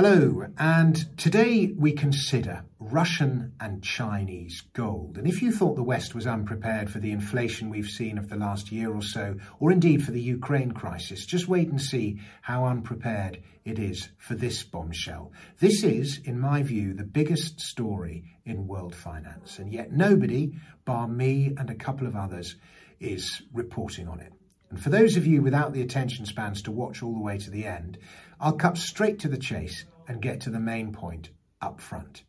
Hello, and today we consider Russian and Chinese gold. And if you thought the West was unprepared for the inflation we've seen of the last year or so, or indeed for the Ukraine crisis, just wait and see how unprepared it is for this bombshell. This is, in my view, the biggest story in world finance, and yet nobody, bar me and a couple of others, is reporting on it. And for those of you without the attention spans to watch all the way to the end, I'll cut straight to the chase and get to the main point up front.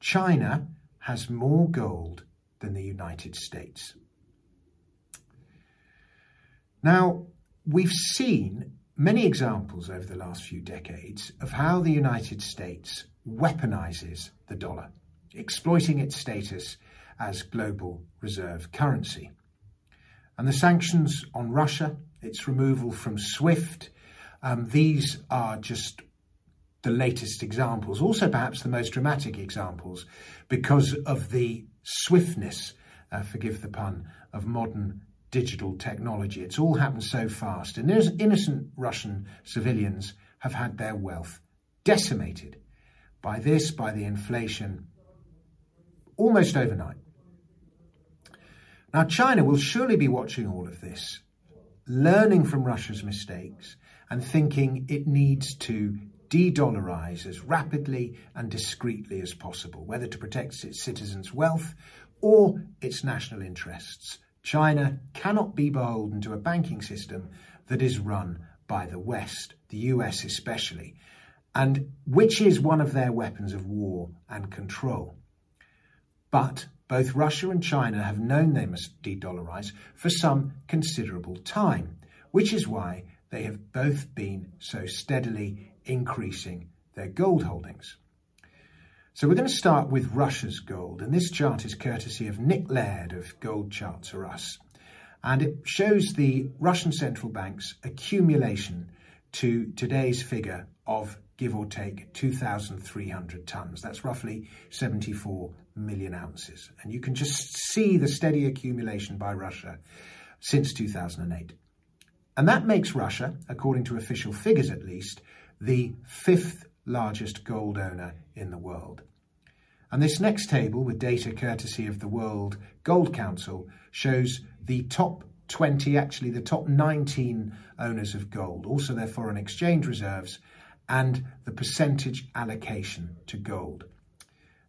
China has more gold than the United States. Now, we've seen many examples over the last few decades of how the United States weaponizes the dollar, exploiting its status as global reserve currency. And the sanctions on Russia, its removal from SWIFT, um, these are just the latest examples, also perhaps the most dramatic examples, because of the swiftness, uh, forgive the pun, of modern digital technology. It's all happened so fast, and those innocent Russian civilians have had their wealth decimated by this, by the inflation, almost overnight. Now, China will surely be watching all of this, learning from Russia's mistakes, and thinking it needs to de dollarize as rapidly and discreetly as possible, whether to protect its citizens' wealth or its national interests. China cannot be beholden to a banking system that is run by the West, the US especially, and which is one of their weapons of war and control. But both Russia and China have known they must de dollarize for some considerable time, which is why they have both been so steadily increasing their gold holdings. So we're going to start with Russia's gold, and this chart is courtesy of Nick Laird of Gold Charts R Us, and it shows the Russian central bank's accumulation to today's figure of give or take 2,300 tonnes. That's roughly 74 million ounces. And you can just see the steady accumulation by Russia since 2008. And that makes Russia, according to official figures at least, the fifth largest gold owner in the world. And this next table, with data courtesy of the World Gold Council, shows the top 20, actually the top 19 owners of gold, also their foreign exchange reserves, and the percentage allocation to gold.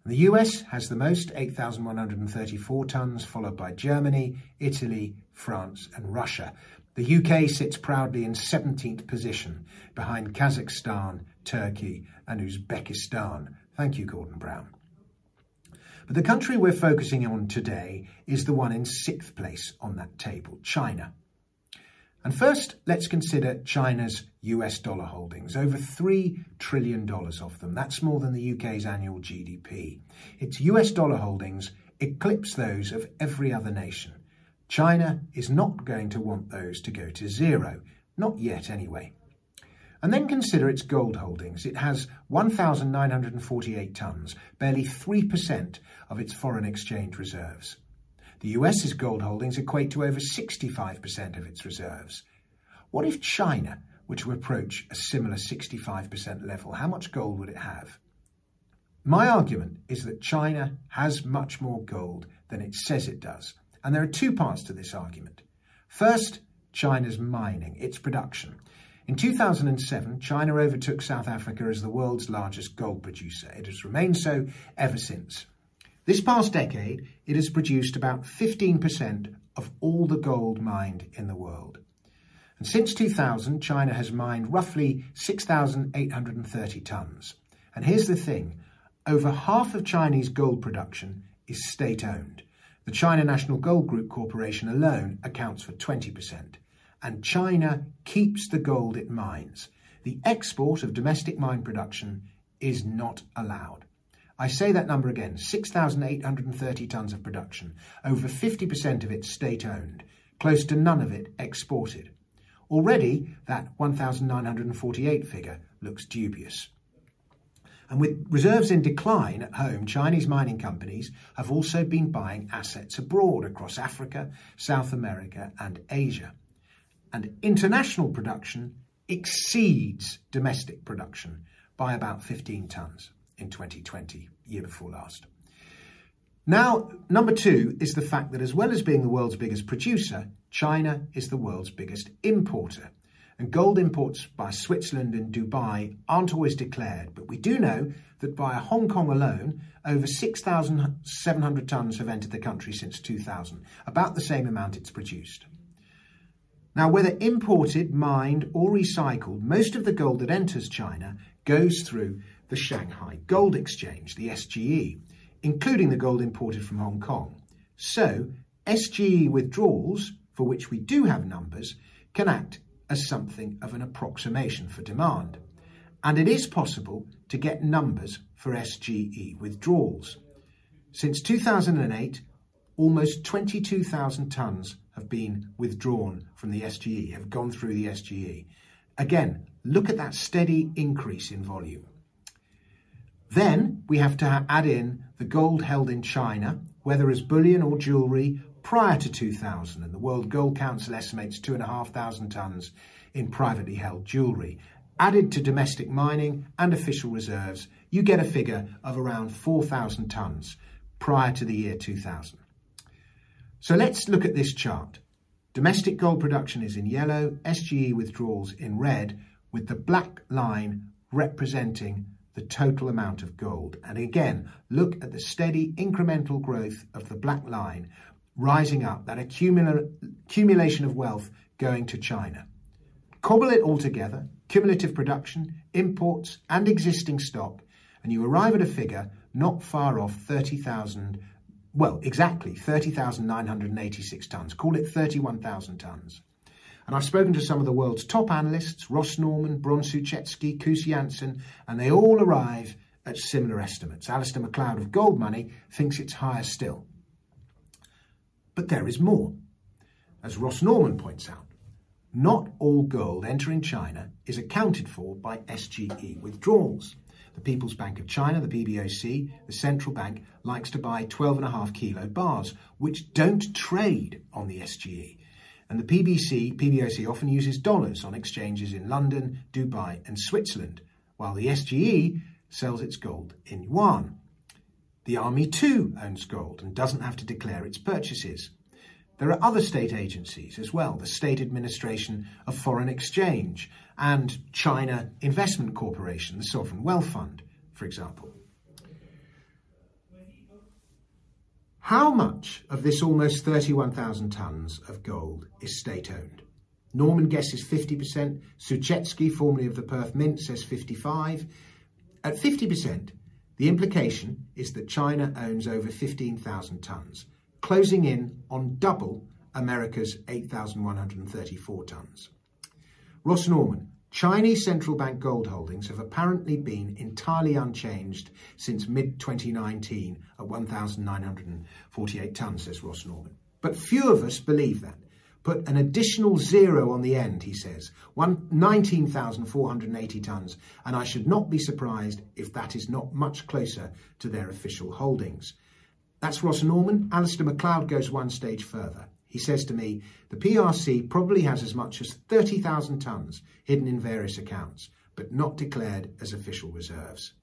The US has the most, 8,134 tonnes, followed by Germany, Italy, France, and Russia. The UK sits proudly in 17th position behind Kazakhstan, Turkey, and Uzbekistan. Thank you, Gordon Brown. But the country we're focusing on today is the one in sixth place on that table, China. And first, let's consider China's US dollar holdings, over $3 trillion of them. That's more than the UK's annual GDP. Its US dollar holdings eclipse those of every other nation. China is not going to want those to go to zero, not yet anyway. And then consider its gold holdings. It has 1,948 tonnes, barely 3% of its foreign exchange reserves. The US's gold holdings equate to over 65% of its reserves. What if China were to approach a similar 65% level? How much gold would it have? My argument is that China has much more gold than it says it does. And there are two parts to this argument. First, China's mining, its production. In 2007, China overtook South Africa as the world's largest gold producer. It has remained so ever since. This past decade, it has produced about 15% of all the gold mined in the world. And since 2000, China has mined roughly 6,830 tonnes. And here's the thing over half of Chinese gold production is state owned. The China National Gold Group Corporation alone accounts for 20%. And China keeps the gold it mines. The export of domestic mine production is not allowed. I say that number again 6,830 tonnes of production, over 50% of it state owned, close to none of it exported. Already, that 1,948 figure looks dubious. And with reserves in decline at home, Chinese mining companies have also been buying assets abroad across Africa, South America, and Asia. And international production exceeds domestic production by about 15 tonnes in 2020, year before last. Now, number two is the fact that as well as being the world's biggest producer, China is the world's biggest importer. And gold imports by Switzerland and Dubai aren't always declared, but we do know that via Hong Kong alone, over 6,700 tonnes have entered the country since 2000, about the same amount it's produced. Now, whether imported, mined, or recycled, most of the gold that enters China goes through the Shanghai Gold Exchange, the SGE, including the gold imported from Hong Kong. So, SGE withdrawals, for which we do have numbers, can act as something of an approximation for demand. And it is possible to get numbers for SGE withdrawals. Since 2008, almost 22,000 tonnes have been withdrawn from the SGE, have gone through the SGE. Again, look at that steady increase in volume. Then we have to add in the gold held in China, whether as bullion or jewellery, prior to 2000. And the World Gold Council estimates 2,500 tonnes in privately held jewellery. Added to domestic mining and official reserves, you get a figure of around 4,000 tonnes prior to the year 2000. So let's look at this chart. Domestic gold production is in yellow, SGE withdrawals in red, with the black line representing the total amount of gold. And again, look at the steady incremental growth of the black line rising up, that accumula- accumulation of wealth going to China. Cobble it all together, cumulative production, imports, and existing stock, and you arrive at a figure not far off 30,000, well, exactly 30,986 tonnes. Call it 31,000 tonnes. And I've spoken to some of the world's top analysts, Ross Norman, Bron Suchecki, Koos Jansen, and they all arrive at similar estimates. Alistair MacLeod of Gold Money thinks it's higher still. But there is more. As Ross Norman points out, not all gold entering China is accounted for by SGE withdrawals. The People's Bank of China, the PBOC, the central bank, likes to buy 12.5 kilo bars, which don't trade on the SGE. And the PBC, PBOC often uses dollars on exchanges in London, Dubai, and Switzerland, while the SGE sells its gold in yuan. The Army too owns gold and doesn't have to declare its purchases. There are other state agencies as well, the State Administration of Foreign Exchange and China Investment Corporation, the Sovereign Wealth Fund, for example. How much of this almost 31,000 tonnes of gold is state owned? Norman guesses 50%. Suchecki, formerly of the Perth Mint, says 55. At 50%, the implication is that China owns over 15,000 tonnes, closing in on double America's 8,134 tonnes. Ross Norman, Chinese central bank gold holdings have apparently been entirely unchanged since mid 2019 at 1,948 tonnes, says Ross Norman. But few of us believe that. Put an additional zero on the end, he says, 19,480 tonnes, and I should not be surprised if that is not much closer to their official holdings. That's Ross Norman. Alistair MacLeod goes one stage further. He says to me, the PRC probably has as much as 30,000 tonnes hidden in various accounts, but not declared as official reserves.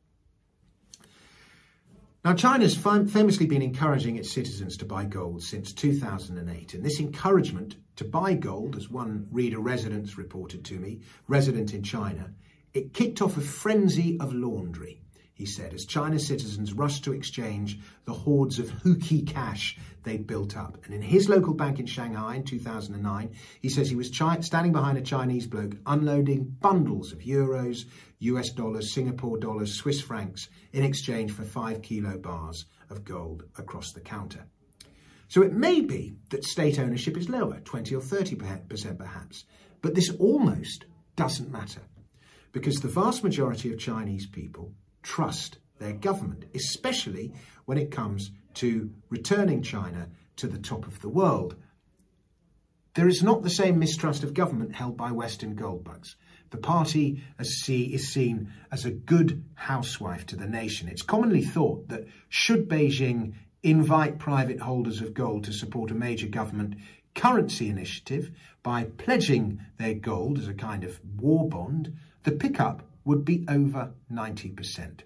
Now, China's famously been encouraging its citizens to buy gold since 2008, and this encouragement to buy gold, as one reader residence reported to me, resident in China, it kicked off a frenzy of laundry he said, as China's citizens rushed to exchange the hoards of hooky cash they'd built up. And in his local bank in Shanghai in 2009, he says he was chi- standing behind a Chinese bloke unloading bundles of euros, US dollars, Singapore dollars, Swiss francs in exchange for five kilo bars of gold across the counter. So it may be that state ownership is lower, 20 or 30% perhaps, but this almost doesn't matter because the vast majority of Chinese people trust their government, especially when it comes to returning China to the top of the world. There is not the same mistrust of government held by Western goldbugs. The party is seen as a good housewife to the nation. It's commonly thought that should Beijing invite private holders of gold to support a major government currency initiative by pledging their gold as a kind of war bond, the pickup would be over 90%.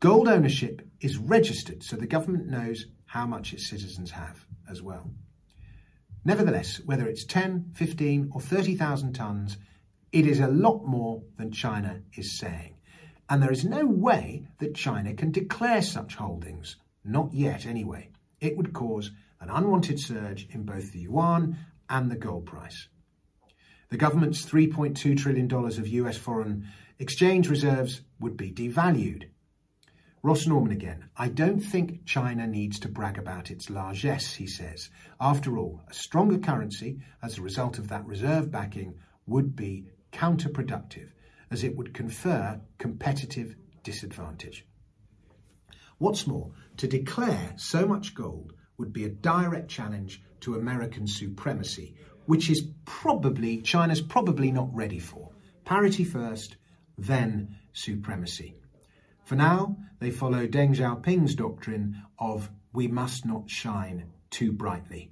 Gold ownership is registered so the government knows how much its citizens have as well. Nevertheless, whether it's 10, 15 or 30,000 tonnes, it is a lot more than China is saying. And there is no way that China can declare such holdings. Not yet, anyway. It would cause an unwanted surge in both the yuan and the gold price. The government's $3.2 trillion of US foreign exchange reserves would be devalued. Ross Norman again. I don't think China needs to brag about its largesse, he says. After all, a stronger currency as a result of that reserve backing would be counterproductive, as it would confer competitive disadvantage. What's more, to declare so much gold would be a direct challenge to American supremacy, which is probably, China's probably not ready for. Parity first, then supremacy. For now, they follow Deng Xiaoping's doctrine of we must not shine too brightly.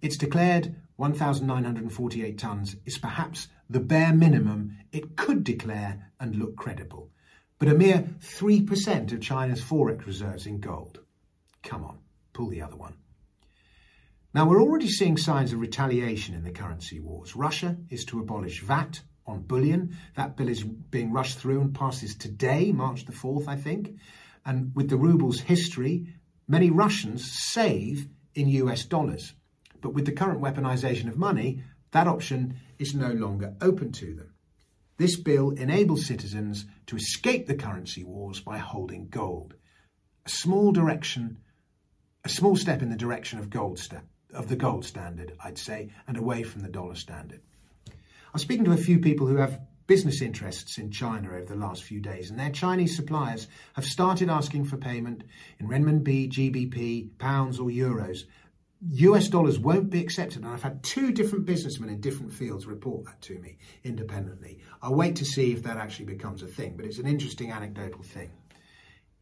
It's declared 1,948 tonnes is perhaps the bare minimum it could declare and look credible, but a mere 3% of China's forex reserves in gold. Come on, pull the other one. Now, we're already seeing signs of retaliation in the currency wars. Russia is to abolish VAT on bullion. That bill is being rushed through and passes today, March the 4th, I think. And with the ruble's history, many Russians save in US dollars. But with the current weaponization of money, that option is no longer open to them. This bill enables citizens to escape the currency wars by holding gold. A small direction, a small step in the direction of gold step, of the gold standard, I'd say, and away from the dollar standard. I'm speaking to a few people who have business interests in China over the last few days, and their Chinese suppliers have started asking for payment in renminbi, GBP, pounds, or euros. US dollars won't be accepted, and I've had two different businessmen in different fields report that to me independently. I'll wait to see if that actually becomes a thing, but it's an interesting anecdotal thing.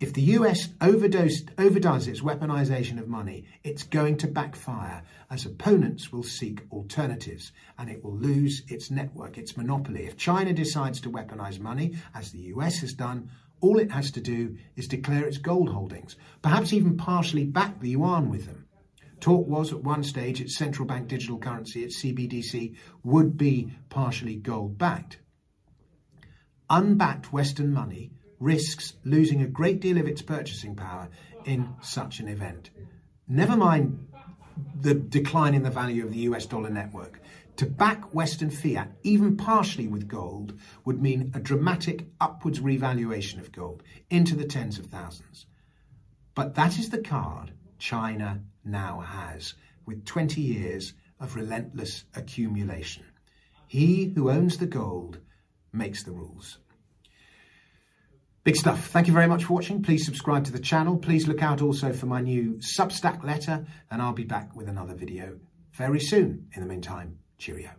If the US overdoes its weaponization of money, it's going to backfire as opponents will seek alternatives and it will lose its network, its monopoly. If China decides to weaponize money, as the US has done, all it has to do is declare its gold holdings, perhaps even partially back the yuan with them. Talk was at one stage its central bank digital currency, its CBDC, would be partially gold backed. Unbacked Western money risks losing a great deal of its purchasing power in such an event. Never mind the decline in the value of the US dollar network. To back Western fiat, even partially with gold, would mean a dramatic upwards revaluation of gold into the tens of thousands. But that is the card China now has, with 20 years of relentless accumulation. He who owns the gold makes the rules. Big stuff. Thank you very much for watching. Please subscribe to the channel. Please look out also for my new Substack letter, and I'll be back with another video very soon. In the meantime, cheerio.